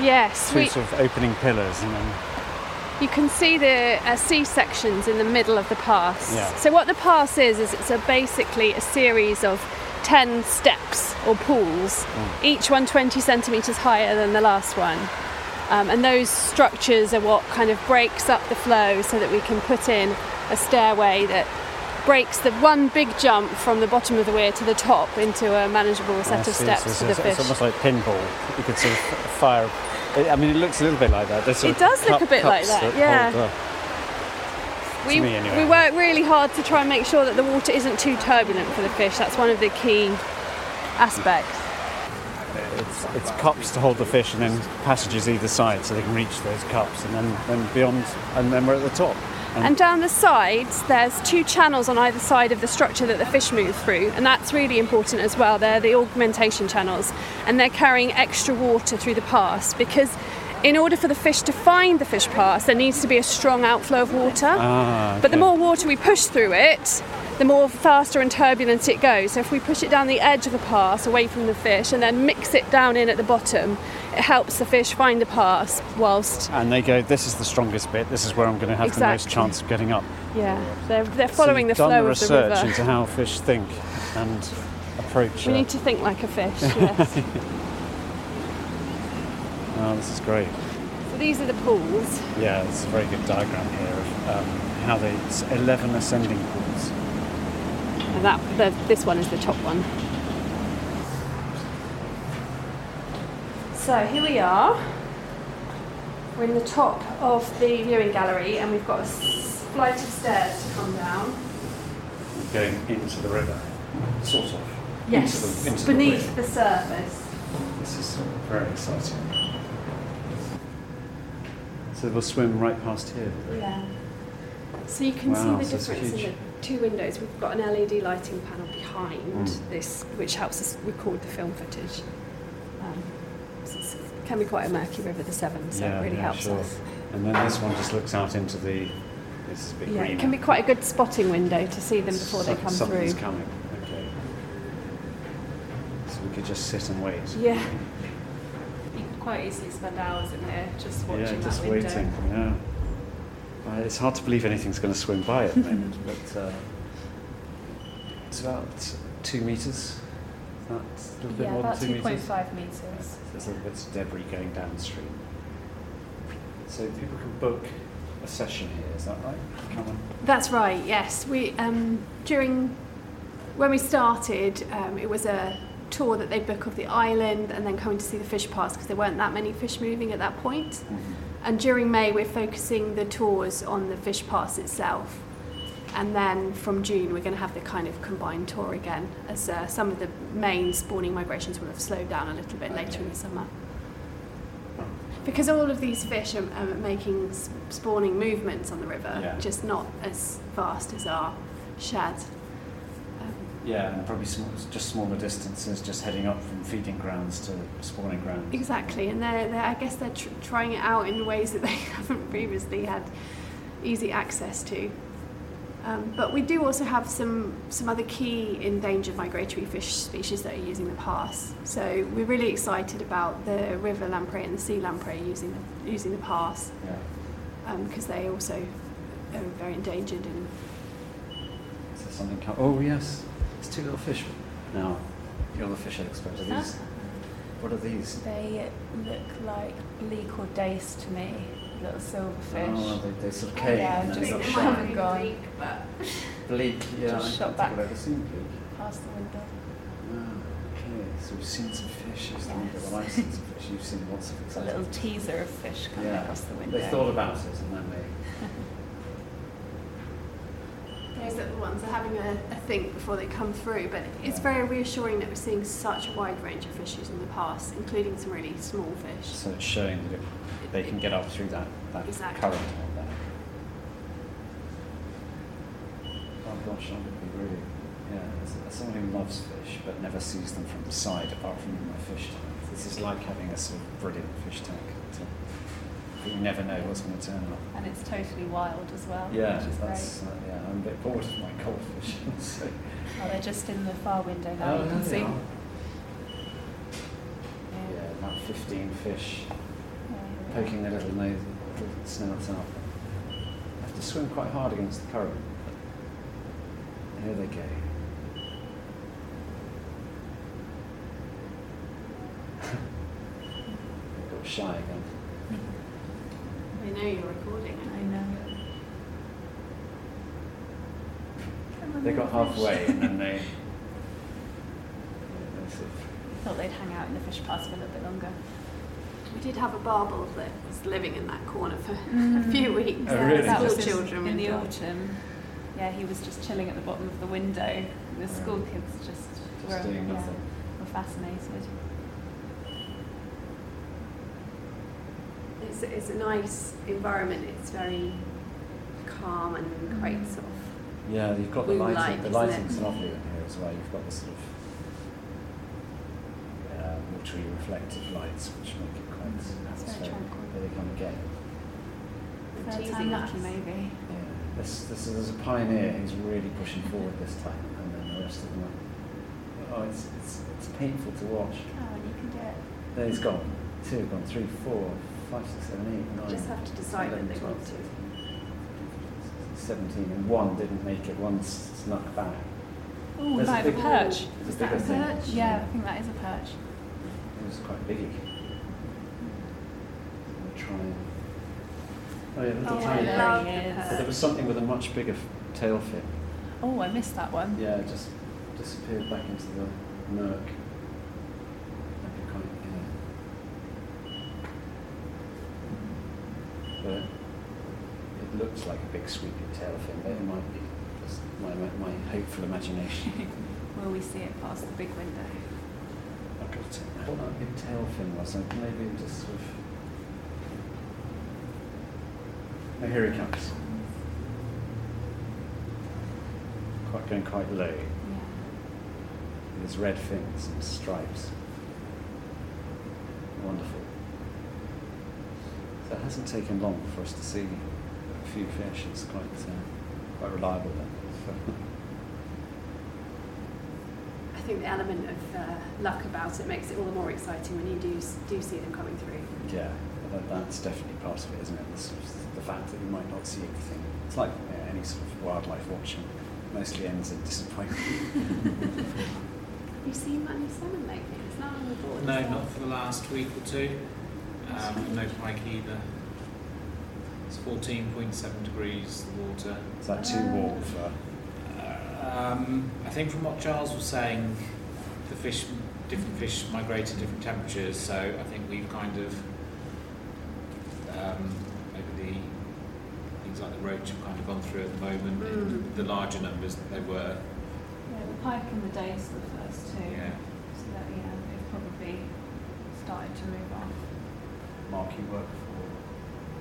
yes two we, sort of opening pillars and then you can see the uh, C sections in the middle of the pass. Yeah. so what the pass is is it's a basically a series of 10 steps or pools each one 20 centimetres higher than the last one. Um, and those structures are what kind of breaks up the flow so that we can put in a stairway that breaks the one big jump from the bottom of the weir to the top into a manageable set I of see, steps it's, for the it's- fish. It's almost like pinball. You could sort of fire. I mean, it looks a little bit like that. It does look a bit like cups that, yeah. uh, we, anyway. we work really hard to try and make sure that the water isn't too turbulent for the fish. That's one of the key aspects. it's, it's cups to hold the fish, and then passages either side, so they can reach those cups, and then, then beyond, and then we're at the top. And down the sides, there's two channels on either side of the structure that the fish move through, and that's really important as well. They're the augmentation channels, and they're carrying extra water through the pass because. In order for the fish to find the fish pass, there needs to be a strong outflow of water. Ah, But the more water we push through it, the more faster and turbulent it goes. So if we push it down the edge of the pass away from the fish and then mix it down in at the bottom, it helps the fish find a pass whilst And they go, this is the strongest bit. This is where I'm going to have the most chance of getting up. yeah, they're, they're following you've the flow the of the research into how fish think and approach. We uh, need to think like a fish, [laughs] yes. oh, this is great. so these are the pools. Yeah, it's a very good diagram here of um, how they it's 11 ascending pools. And that the, this one is the top one. So here we are. We're in the top of the viewing gallery and we've got a flight of stairs to come down. Going into the river, sort of. Yes, Into the, into beneath river. the surface. This is very exciting. So we'll swim right past here. Yeah. So you can Wow, see the difference in the two windows. We've got an LED lighting panel behind Mm. this, which helps us record the film footage. Um, so it's- it can be quite a murky river, the Severn, so Yeah, it really yeah, helps sure. us. And then this one just looks out into the. This is a bit Yeah, greener. it can be quite a good spotting window to see them before they Some- come something's through. coming. Okay. So we could just sit and wait. Yeah. You could quite easily spend hours in here just watching yeah, just window. waiting. Yeah. Uh, it's hard to believe anything's going to swim by at the moment, [laughs] but uh, it's about two meters. That's a bit Yeah, more about than two meters. 2.5 metres. There's a little bit of debris going downstream. So people can book a session here. Is that right? Come on. That's right. Yes, we um, during when we started, um, it was a tour that they book of the island and then coming to see the fish pass because there weren't that many fish moving at that point. And during May, we're focusing the tours on the fish pass itself. And then from June, we're going to have the kind of combined tour again, as uh, some of the main spawning migrations will have slowed down a little bit later in the summer. Because all of these fish are, are making spawning movements on the river, Yeah. just not as fast as our shad. Um, Yeah, and probably small, just smaller distances, just heading up from feeding grounds to spawning grounds. Exactly, and they're, they're I guess they're tr- trying it out in ways that they [laughs] haven't previously had easy access to. Um, but we do also have some, some other key endangered migratory fish species that are using the pass. So we're really excited about the river lamprey and the sea lamprey using the, using the pass Yeah. because they also are very endangered and Is there something? Co- oh yes, it's two little fish. Now, you're the fish expert. Are these? What are these? They look like bleak or dace to me, little silverfish. Oh, they, they sort of came Yeah, and just they got They shot. haven't gone. Bleak, yeah. Just I shot back. think I've ever seen bleak. Past the window. Ah, okay, so we've seen some fish. Is the window. Yes. Well, I've seen some fish. You've seen lots of It's [laughs] a little teaser of fish coming yeah. across the window. They thought about it and then they. [laughs] those the ones are having a, a think before they come through. But it's very reassuring that we're seeing such a wide range of fish in the past, including some really small fish. So it's showing that it, they can get up through that, that Exactly. current out there. Oh gosh, I would be really, yeah, as, as someone who loves fish but never sees them from the side apart from in my fish tank, this is like having a sort of brilliant fish tank. To, you never know what's going to turn up. And it's totally wild as well, Yeah, that's, uh, yeah, I'm a bit bored of my goldfish. [laughs] so. Oh, they're just in the far window now, Oh, you can see. Yeah. Yeah, about 15 fish Yeah, here we are. poking their little nose, little snouts out. I have to swim quite hard against the current. Here they go. [laughs] got shy again. They know you're recording. I know. They got halfway and then they. yeah, they sort of- Thought they'd hang out in the fish pass for a little bit longer. We did have a barbel that was living in that corner for a Mm. few weeks. Oh, really? That was School in- children in the window. autumn. Yeah, he was just chilling at the bottom of the window. The school kids just, Just doing yeah, were fascinated. It's, it's a nice environment. It's very calm and quite Mm. sort of. Yeah, you've got the Moonlight, lighting. The isn't it? lighting's lovely in here as well. You've got the sort of uh, watery reflective lights, which make it quite It's very atmospheric. tranquil. Here they come again. They're Third time lucky, maybe. Yeah, this, this there's a pioneer who's really pushing forward this time, and then the rest of them are. Oh, it's, it's, it's painful to watch. Oh, and you can do it. There he's gone. Two gone. Three, four, five, six, seven, eight, nine. Just have to decide when 11, they 12, want to. 17, and one didn't make it. One snuck back. Oh, There's a might have a perch. Is that bigger a thing. perch? Yeah, I think that is a perch. It was quite biggy. We're trying. Oh yeah, little Oh, tiny. I There love he. But there was something with a much bigger f- tail fin. Oh, I missed that one. Yeah, it just disappeared back into the murk. That'd be quite, yeah. But it looks like a big sweeping tail fin, but it might be just my, my, my hopeful imagination. [laughs] Will we see it past the big window? I got to I thought that big tail fin was, like maybe it just sort of. Oh, here he comes. Quite going quite low. Yeah. with his red fins and stripes. Wonderful. So it hasn't taken long for us to see few fish. It's quite uh, quite reliable then. I think the element of uh, luck about it makes it all the more exciting when you do do see them coming through. yeah, that, that's definitely part of it, isn't it? The, the fact that you might not see everything. It's like uh, any sort of wildlife watching. Mostly ends in disappointment. Have [laughs] you seen many salmon lately? It's not on the board. No, not for the last week or two. Um, no pike either. It's 14.7 degrees, the water. Is that too warm for? Um, I think from what Charles was saying, the fish, different fish migrate at different temperatures, so I think we've kind of, um, maybe the things like the roach have kind of gone through at the moment, in Mm. the larger numbers that they were. Yeah, the pike and the dace were the first two. Yeah. So that, yeah, they've probably started to move on. Mark, you work for.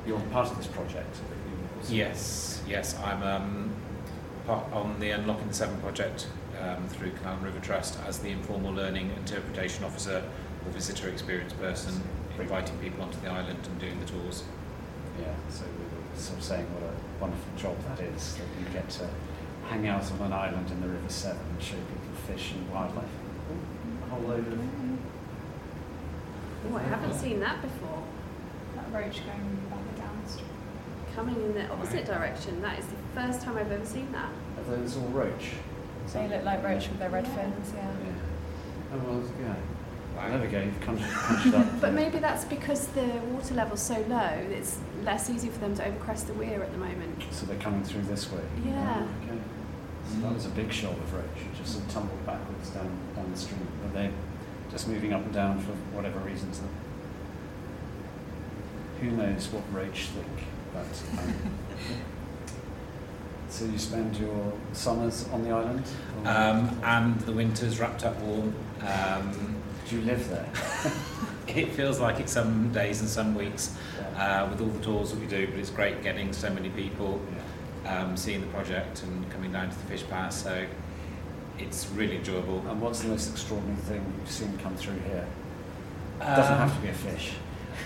You're part of this project. but you also- Yes, yes, I'm um, part on the Unlocking the Severn project um, through Canal and River Trust as the informal learning interpretation officer or visitor experience person, inviting people onto the island and doing the tours. Yeah, so we were sort of saying what a wonderful job that is, that you get to hang out on an island in the River Severn and show people fish and wildlife. A whole load of Oh, I haven't seen that before. That roach going back downstream. Coming in the opposite direction. That is the first time I've ever seen that. Are those all roach? They look like roach with their red fins, yeah. Yeah. Oh well, there we go. There we go. You've punched, [laughs] punched up. But maybe that's because the water level's so low, it's less easy for them to overcrest the weir at the moment. So they're coming through this way. Yeah. Oh, okay. So that was a big shoal of roach. It just sort of tumbled backwards down down the stream. Are they just moving up and down for whatever reasons? That who knows what roach think? But [laughs] um, so you spend your summers on the island. Um, and the winter's wrapped up warm. Um, Do you live there? [laughs] it feels like it some days and some weeks uh, with all the tours that we do, but it's great getting so many people um, seeing the project and coming down to the fish pass. So it's really enjoyable. And what's the most extraordinary thing you've seen come through here? It doesn't have Um, to be a fish.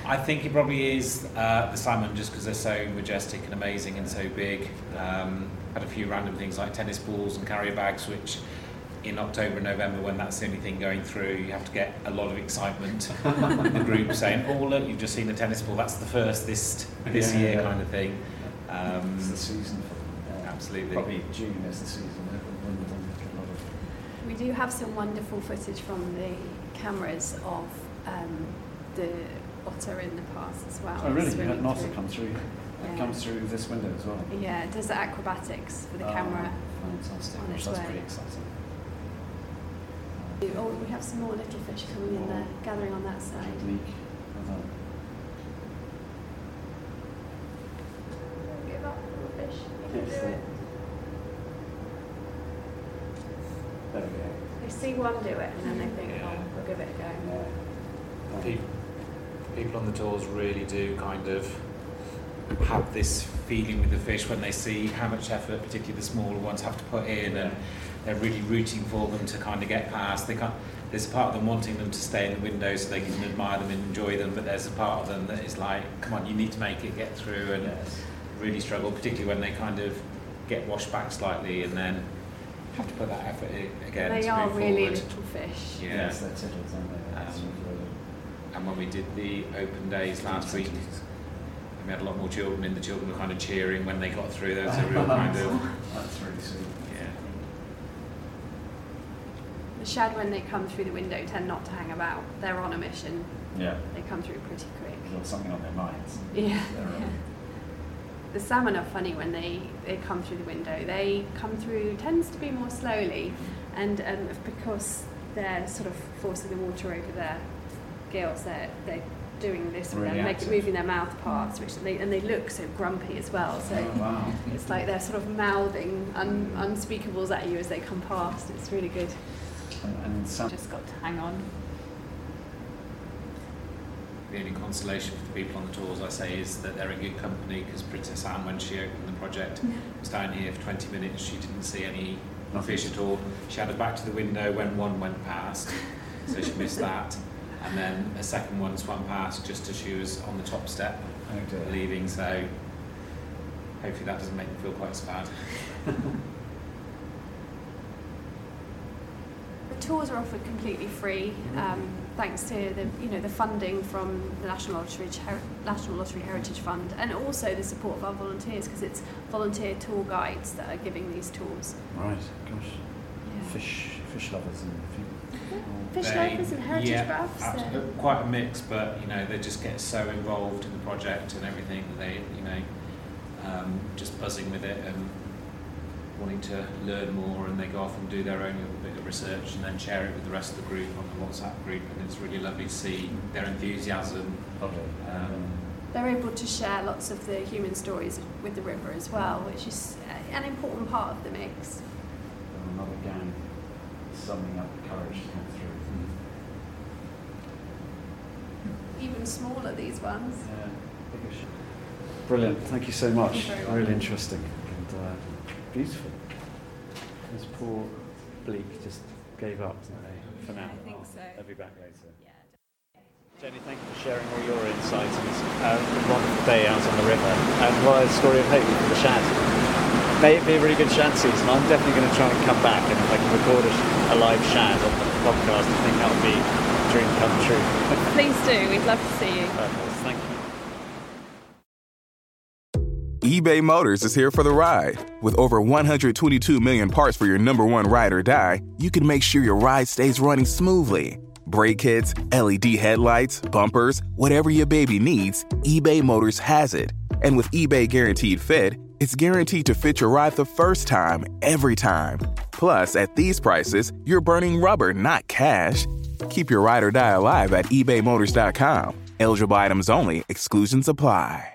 I think it probably is uh, the salmon, just because they're so majestic and amazing and so big. Um, had a few random things like tennis balls and carrier bags, which in October and November, when that's the only thing going through, you have to get a lot of excitement in [laughs] the group saying, "Oh look, you've just seen the tennis ball. That's the first this this Yeah, year," yeah. kind of thing. Um, it's the season for them. yeah. absolutely. Probably June is the season. When when we get a lot of We do have some wonderful footage from the cameras of um, the otter in the past as well. Oh, really? It's You had an otter through- come through? Yeah. It comes through this window as well? Yeah, it does the acrobatics for the Oh, camera. Fantastic. on its that's way. pretty exciting. Oh, we have some more little fish coming in there, gathering on that side. Bleak. Well. Don't give up, little fish. You can Yes, do it. There we go. They see one do it and then they think, Yeah. oh, we'll give it a go. Yeah. People, people on the tours really do kind of have this feeling with the fish when they see how much effort, particularly the smaller ones, have to put in, and they're really rooting for them to kind of get past. They can't. There's a part of them wanting them to stay in the window so they can admire them and enjoy them, but there's a part of them that is like, come on, you need to make it get through, and Yes. really struggle, particularly when they kind of get washed back slightly and then have to put that effort in again they to are move really forward. little fish. Yeah. Yes, they're tittles, aren't they? That's Um, really- And when we did the open days last week, we had a lot more children in. The children were kind of cheering when they got through. There was a real [laughs] kind of That's really sweet. yeah. The shad, when they come through the window, tend not to hang about. They're on a mission. Yeah. They come through pretty quick. There's got something on their minds. Yeah. [laughs] Um, yeah. The salmon are funny when they, they come through the window. They come through, tends to be more slowly, and um, because they're sort of forcing the water over their gills, they're, they're doing this with Really them, make, moving their mouth parts, which they, and they look so grumpy as well. So Oh, wow. it's like they're sort of mouthing un, unspeakables at you as they come past. It's really good. And, and some, Just got to hang on. The only consolation for the people on the tours, I say, is that they're in good company because Princess Anne, when she opened the project, was down here for 20 minutes. She didn't see any fish at all. She had her back to the window when one went past, so she missed that. And then a second one swam past just as she was on the top step oh dear. leaving, so hopefully that doesn't make me feel quite so bad. [laughs] The tours are offered completely free, um, thanks to the you know the funding from the National Lottery, Her- National Lottery Heritage Fund, and also the support of our volunteers because it's volunteer tour guides that are giving these tours. Right, gosh. Fish, fish lovers and people. Fish They- lovers and heritage yeah, buffs. abs- uh, quite a mix, but you know they just get so involved in the project and everything that they you know um, just buzzing with it and wanting to learn more, and they go off and do their own little bit of research and then share it with the rest of the group on the WhatsApp group, and it's really lovely to see their enthusiasm. Um, they're able to share lots of the human stories with the river as well, which is uh, an important part of the mix. and another gang summing up the courage to come through. Even smaller, these ones. Yeah. Brilliant, thank you so much. You're very really interesting and uh, beautiful. This poor Bleak just gave up, didn't they, for now? I think so. They'll be back later. Jenny, thank you for sharing all your insights and uh, a wonderful day out on the river. And what a story of hope for the shad. may it be a really good shad season. I'm definitely going to try and come back and if I can record a, a live shad on the podcast, I think that would be a dream come true. Please do. We'd love to see you. Perfect. Thank you. eBay Motors is here for the ride. With over 122 million parts for your number one ride or die, you can make sure your ride stays running smoothly. Brake kits, LED headlights, bumpers, whatever your baby needs, eBay Motors has it. And with eBay Guaranteed Fit, it's guaranteed to fit your ride the first time, every time. Plus, at these prices, you're burning rubber, not cash. Keep your ride or die alive at ebaymotors.com. Eligible items only, exclusions apply.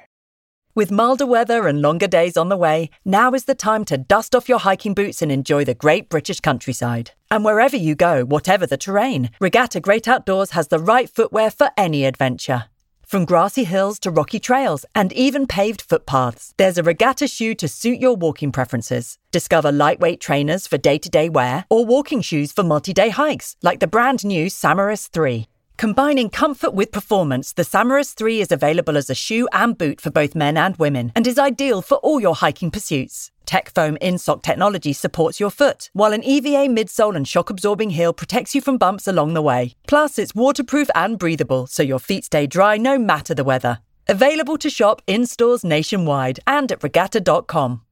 With milder weather and longer days on the way, now is the time to dust off your hiking boots and enjoy the great British countryside. And wherever you go, whatever the terrain, Regatta Great Outdoors has the right footwear for any adventure. From grassy hills to rocky trails and even paved footpaths, there's a regatta shoe to suit your walking preferences. Discover lightweight trainers for day to day wear or walking shoes for multi day hikes, like the brand new Samaris 3. Combining comfort with performance, the Samaris 3 is available as a shoe and boot for both men and women and is ideal for all your hiking pursuits. Tech foam in-sock technology supports your foot, while an EVA midsole and shock-absorbing heel protects you from bumps along the way. Plus, it's waterproof and breathable, so your feet stay dry no matter the weather. Available to shop in stores nationwide and at regatta.com.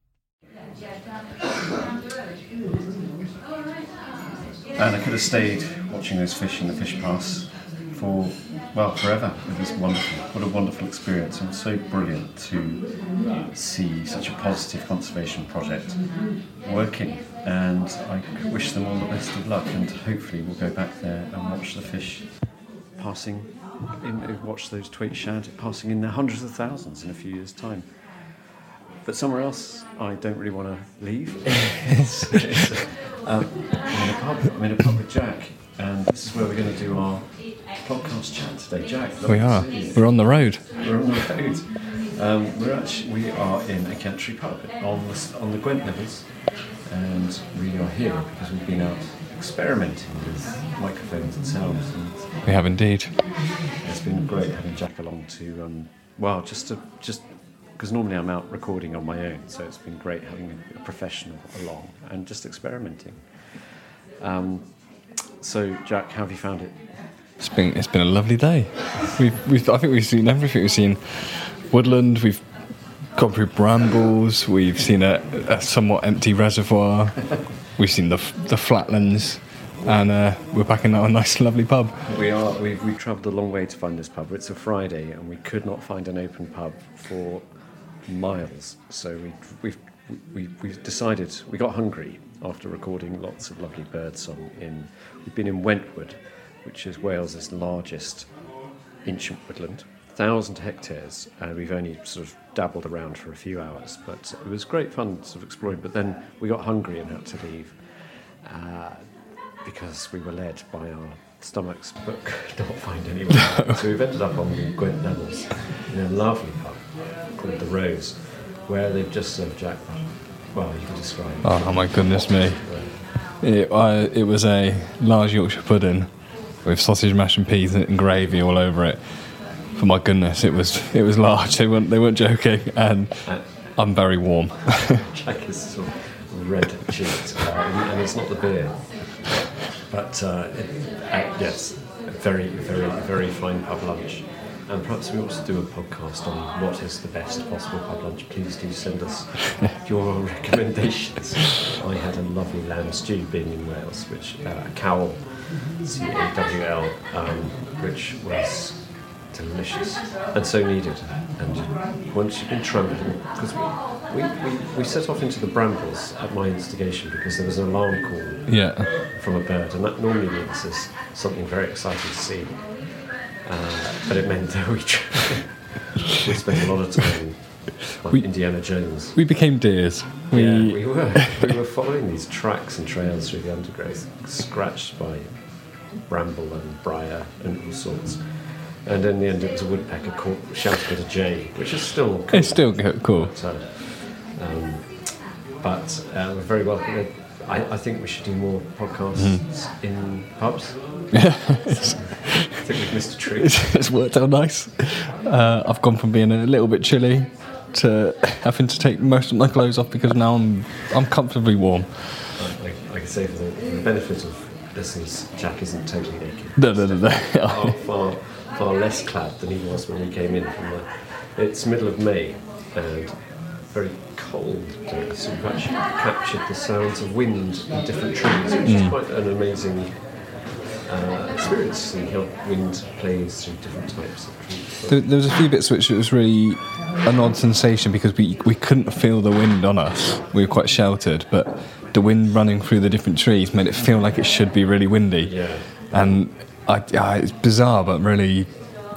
And I could have stayed watching those fish in the fish pass for, well, forever. It was wonderful. What a wonderful experience. And so brilliant to see such a positive conservation project working. And I wish them all the best of luck. And hopefully we'll go back there and watch the fish passing, in, watch those twaite shad passing in their hundreds of thousands in a few years' time. But somewhere else, I don't really want to leave. [laughs] It's- it's, um, I'm in a pub. I'm in a pub with Jack, and this is where we're going to do our podcast chat today. Jack, We are. We're on the road. We're on the road. Um, we're actually we are in a country pub on the on the Gwent levels, and we are here because we've been out experimenting with microphones and sounds, and We have indeed. it's been great having Jack along to um, well just to just because normally I'm out recording on my own, so it's been great having a professional along and just experimenting. Um, so Jack, how have you found it? It's been it's been a lovely day. We've, we've I think we've seen everything. We've seen woodland. We've gone through brambles. We've seen a, a somewhat empty reservoir. We've seen the the flatlands, and uh, we're back in our nice lovely pub. We are. We've, we've travelled a long way to find this pub. It's a Friday, and we could not find an open pub for miles. So we, we've we, we've decided. We got hungry after recording lots of lovely birdsong. In we've been in Wentwood, which is Wales's largest ancient woodland, thousand hectares, and we've only sort of dabbled around for a few hours. But it was great fun sort of exploring. But then we got hungry and had to leave. Uh, because we were led by our stomachs but could not find anyone. so we've ended up on the Gwent Levels in a lovely pub called The Rose, where they've just served jackpot. Well, you can describe it. Oh, my goodness me! It, uh, it was a large Yorkshire pudding with sausage mash and peas and gravy all over it. For my goodness, it was it was large. They weren't they weren't joking, and I'm very warm. [laughs] Jack is sort of red cheeked, uh, and, and it's not the beer. But uh, it, uh, yes, very, very, very fine pub lunch. And perhaps we ought to do a podcast on what is the best possible pub lunch. Please do send us [laughs] your recommendations. I had a lovely lamb stew being in Wales, which uh, Cawl, C A W L, um, which was delicious and so needed. And once you've been tramping, because we, we, we, we set off into the brambles at my instigation because there was an alarm call yeah, from a bird, and that normally means there's something very exciting to see. Uh, but it meant that we, [laughs] we spent a lot of time like We- Indiana Jones. we became deers. We, yeah, we were. we were following these tracks and trails through the undergrowth, scratched by bramble and briar and all sorts. And in the end, it was a woodpecker caught, shouting at a jay, which is still cool. it's still cool. But, uh, um, but uh, we're very welcome. I, I think we should do more podcasts in pubs. I think we've missed a. It's, [laughs] it's worked out nice. Uh, I've gone from being a little bit chilly to having to take most of my clothes off because now I'm I'm comfortably warm. I, I can say for the, for the benefit of listeners, Jack isn't totally naked. No, no, no, no. [laughs] far, far, far less clad than he was when we came in from the. It's middle of May and very cold day, so we've actually captured the sounds of wind in different trees, which is Mm. quite an amazing uh, experience, seeing how wind plays through different types of trees. There, there was a few bits which it was really an odd sensation because we we couldn't feel the wind on us. We were quite sheltered, but the wind running through the different trees made it feel like it should be really windy. Yeah. And I, yeah, it's bizarre, but really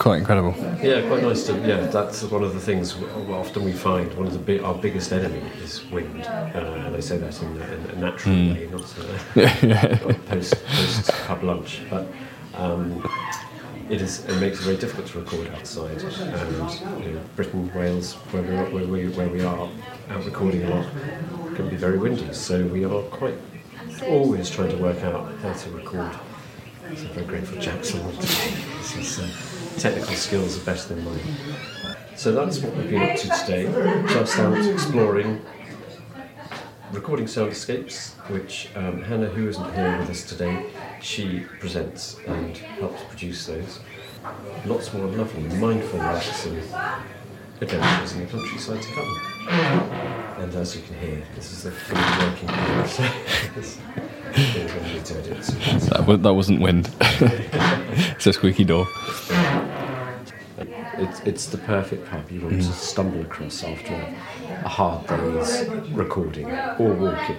quite incredible. Yeah, quite nice to. Yeah, that's one of the things often we find. One of the big, our biggest enemy is wind, uh, and I say that in, a- in a natural Mm. way, not so [laughs] Yeah, yeah. [laughs] post post pub lunch. But um, it is it makes it very difficult to record outside, and you know, Britain, Wales, where we are, where we where we are out recording a lot, can be very windy. So we are quite always trying to work out how to record. So I'm very grateful Jackson. [laughs] His uh, technical skills are better than mine. So that's what we've been up to today. Just out exploring, recording soundscapes, which um, Hannah, who isn't here with us today, she presents and helps produce those. Lots more lovely, mindful, relaxing adventures in the countryside to come. And as you can hear, this is the fully working camera, so it's- we're going to need to edit some- That, wa- that wasn't wind. [laughs] it's a squeaky door. It's, it's the perfect pub you want to stumble across after a, a hard day's recording or walking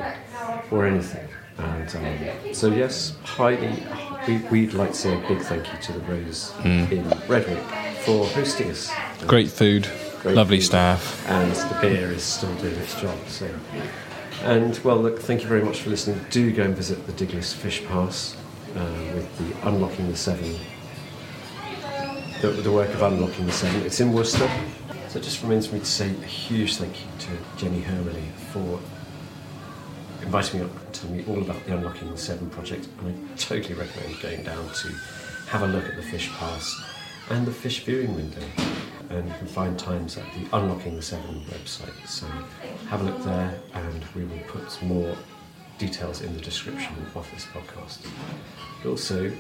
or anything. And um, so, yes, highly, we, we'd like to say a big thank you to the Rose Mm. in Redwick for hosting us. Great food, Great lovely food. staff. And the beer is still doing its job. So, and well, look, thank you very much for listening. Do go and visit the Diglis Fish Pass uh, with the Unlocking the Severn, the, the work of Unlocking the Severn. It's in Worcester. So it just remains for me to say a huge thank you to Jenny Hermolle for inviting me up and telling me all about the Unlocking the Severn project. And I totally recommend going down to have a look at the Fish Pass and the fish viewing window. And you can find times at the Unlocking the Severn website. So have a look there, and we will put more details in the description of this podcast. But also,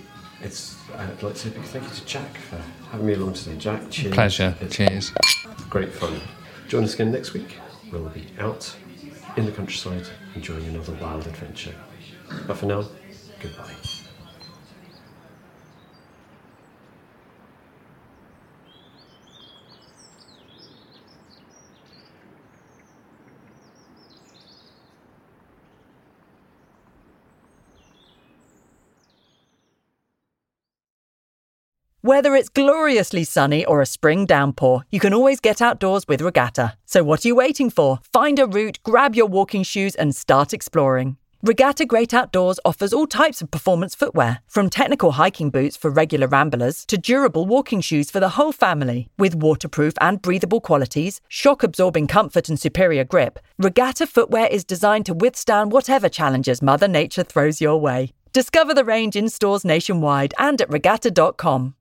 it's I'd like to say a big thank you to Jack for having me along today. Jack, cheers. Pleasure. It's Cheers. Great fun. Join us again next week. We'll be out in the countryside enjoying another wild adventure. But for now, goodbye. Whether it's gloriously sunny or a spring downpour, you can always get outdoors with Regatta. So what are you waiting for? Find a route, grab your walking shoes, and start exploring. Regatta Great Outdoors offers all types of performance footwear, from technical hiking boots for regular ramblers to durable walking shoes for the whole family. With waterproof and breathable qualities, shock absorbing comfort, and superior grip, Regatta footwear is designed to withstand whatever challenges Mother Nature throws your way. Discover the range in stores nationwide and at regatta.com.